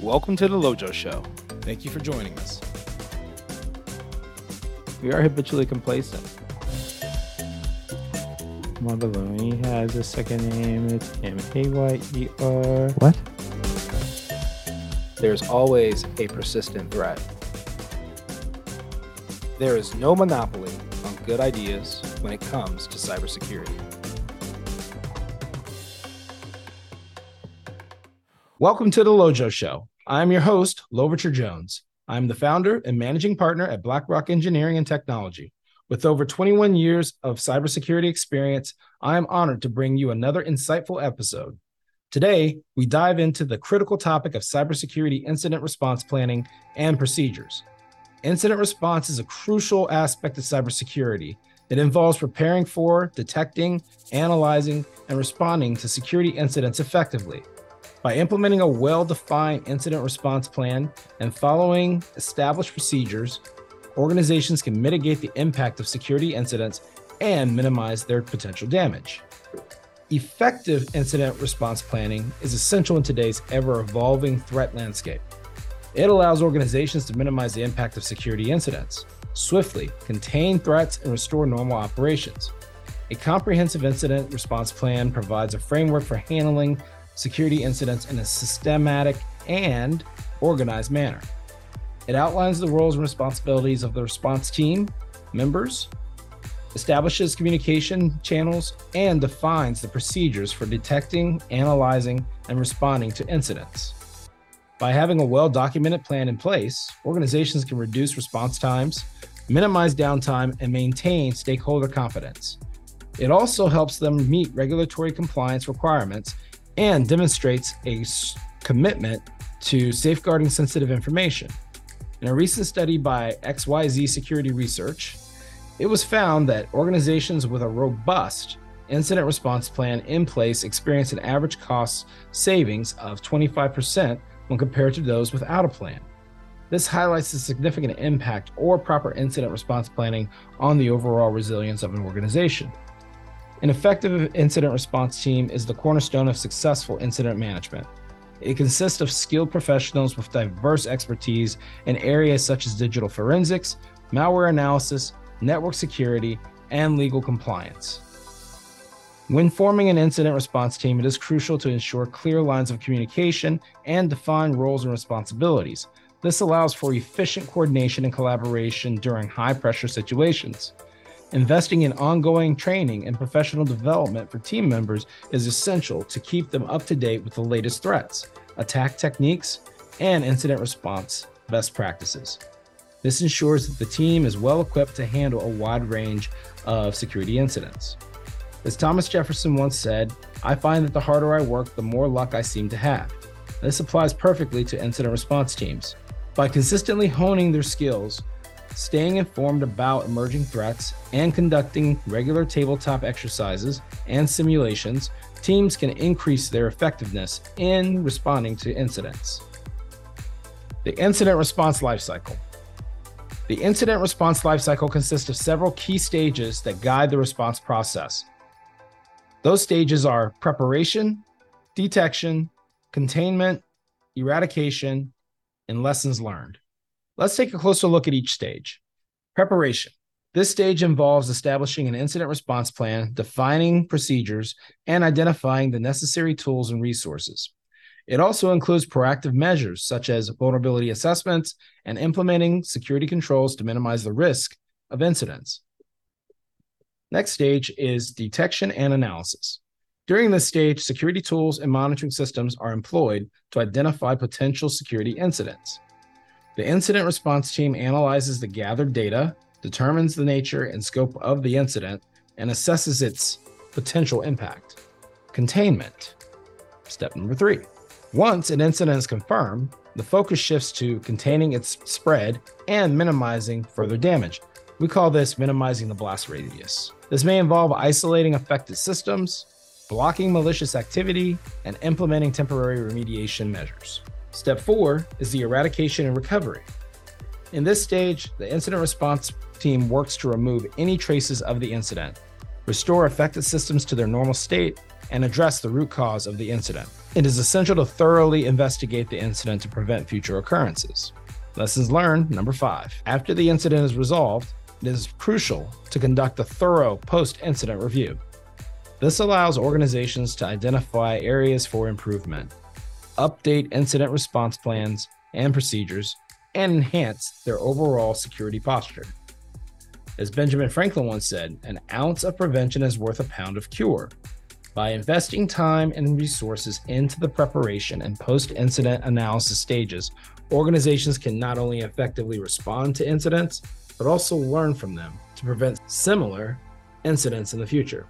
Welcome to the Lojo Show. Thank you for joining us. We are habitually complacent. Mobiloni has a second name. It's M A Y E R. What? There's always a persistent threat. There is no monopoly on good ideas when it comes to cybersecurity. Welcome to the Lojo Show. I'm your host, Louverture Jones. I'm the founder and managing partner at BlackRock Engineering and Technology. With over 21 years of cybersecurity experience, I am honored to bring you another insightful episode. Today, we dive into the critical topic of cybersecurity incident response planning and procedures. Incident response is a crucial aspect of cybersecurity. It involves preparing for, detecting, analyzing, and responding to security incidents effectively. By implementing a well defined incident response plan and following established procedures, organizations can mitigate the impact of security incidents and minimize their potential damage. Effective incident response planning is essential in today's ever evolving threat landscape. It allows organizations to minimize the impact of security incidents, swiftly contain threats, and restore normal operations. A comprehensive incident response plan provides a framework for handling security incidents in a systematic and organized manner. It outlines the roles and responsibilities of the response team members, establishes communication channels, and defines the procedures for detecting, analyzing, and responding to incidents. By having a well documented plan in place, organizations can reduce response times, minimize downtime, and maintain stakeholder confidence. It also helps them meet regulatory compliance requirements and demonstrates a commitment to safeguarding sensitive information. In a recent study by XYZ Security Research, it was found that organizations with a robust incident response plan in place experience an average cost savings of 25% when compared to those without a plan. This highlights the significant impact or proper incident response planning on the overall resilience of an organization. An effective incident response team is the cornerstone of successful incident management. It consists of skilled professionals with diverse expertise in areas such as digital forensics, malware analysis, network security, and legal compliance. When forming an incident response team, it is crucial to ensure clear lines of communication and define roles and responsibilities. This allows for efficient coordination and collaboration during high pressure situations. Investing in ongoing training and professional development for team members is essential to keep them up to date with the latest threats, attack techniques, and incident response best practices. This ensures that the team is well equipped to handle a wide range of security incidents. As Thomas Jefferson once said, I find that the harder I work, the more luck I seem to have. This applies perfectly to incident response teams. By consistently honing their skills, staying informed about emerging threats, and conducting regular tabletop exercises and simulations, teams can increase their effectiveness in responding to incidents. The incident response lifecycle. The incident response lifecycle consists of several key stages that guide the response process. Those stages are preparation, detection, containment, eradication, and lessons learned. Let's take a closer look at each stage. Preparation. This stage involves establishing an incident response plan, defining procedures, and identifying the necessary tools and resources. It also includes proactive measures such as vulnerability assessments and implementing security controls to minimize the risk of incidents. Next stage is detection and analysis. During this stage, security tools and monitoring systems are employed to identify potential security incidents. The incident response team analyzes the gathered data, determines the nature and scope of the incident, and assesses its potential impact. Containment. Step number three. Once an incident is confirmed, the focus shifts to containing its spread and minimizing further damage. We call this minimizing the blast radius. This may involve isolating affected systems, blocking malicious activity, and implementing temporary remediation measures. Step four is the eradication and recovery. In this stage, the incident response team works to remove any traces of the incident, restore affected systems to their normal state, and address the root cause of the incident. It is essential to thoroughly investigate the incident to prevent future occurrences. Lessons learned number five. After the incident is resolved, it is crucial to conduct a thorough post incident review. This allows organizations to identify areas for improvement, update incident response plans and procedures, and enhance their overall security posture. As Benjamin Franklin once said, an ounce of prevention is worth a pound of cure. By investing time and resources into the preparation and post incident analysis stages, organizations can not only effectively respond to incidents, but also learn from them to prevent similar incidents in the future.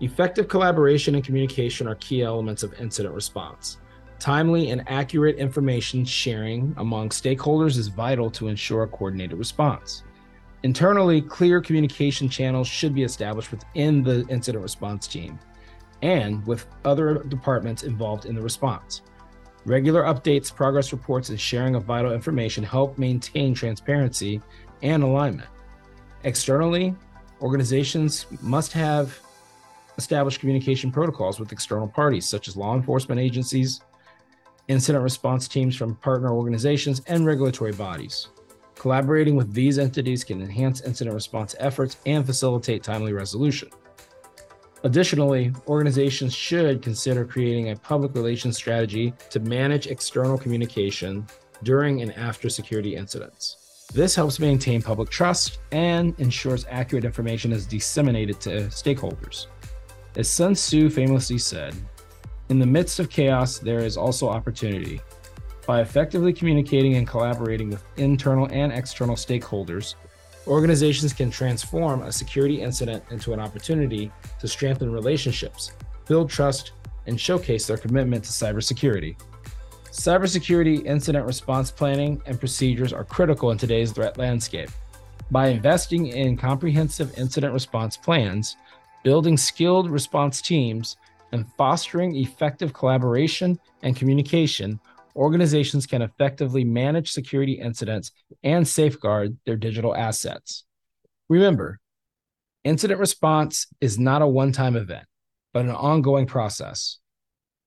Effective collaboration and communication are key elements of incident response. Timely and accurate information sharing among stakeholders is vital to ensure a coordinated response. Internally, clear communication channels should be established within the incident response team and with other departments involved in the response. Regular updates, progress reports, and sharing of vital information help maintain transparency and alignment. Externally, organizations must have established communication protocols with external parties, such as law enforcement agencies, incident response teams from partner organizations, and regulatory bodies. Collaborating with these entities can enhance incident response efforts and facilitate timely resolution. Additionally, organizations should consider creating a public relations strategy to manage external communication during and after security incidents. This helps maintain public trust and ensures accurate information is disseminated to stakeholders. As Sun Tzu famously said, in the midst of chaos, there is also opportunity. By effectively communicating and collaborating with internal and external stakeholders, organizations can transform a security incident into an opportunity to strengthen relationships, build trust, and showcase their commitment to cybersecurity. Cybersecurity incident response planning and procedures are critical in today's threat landscape. By investing in comprehensive incident response plans, building skilled response teams, and fostering effective collaboration and communication, organizations can effectively manage security incidents and safeguard their digital assets. Remember, incident response is not a one time event, but an ongoing process.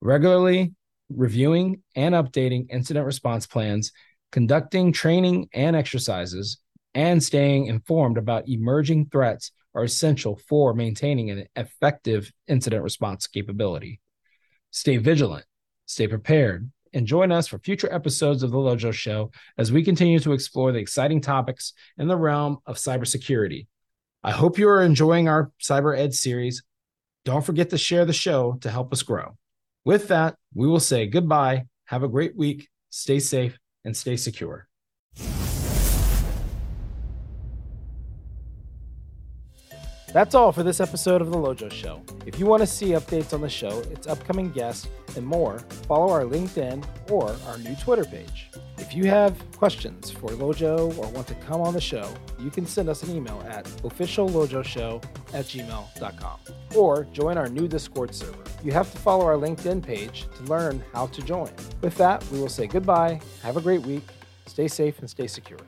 Regularly reviewing and updating incident response plans, conducting training and exercises, and staying informed about emerging threats are essential for maintaining an effective incident response capability. Stay vigilant, stay prepared, and join us for future episodes of The Lojo Show as we continue to explore the exciting topics in the realm of cybersecurity. I hope you are enjoying our Cyber Ed series. Don't forget to share the show to help us grow. With that, we will say goodbye. Have a great week. Stay safe and stay secure. That's all for this episode of The Lojo Show. If you want to see updates on the show, its upcoming guests, and more, follow our LinkedIn or our new Twitter page. If you have questions for Lojo or want to come on the show, you can send us an email at officiallojoshow at gmail.com or join our new Discord server. You have to follow our LinkedIn page to learn how to join. With that, we will say goodbye, have a great week, stay safe, and stay secure.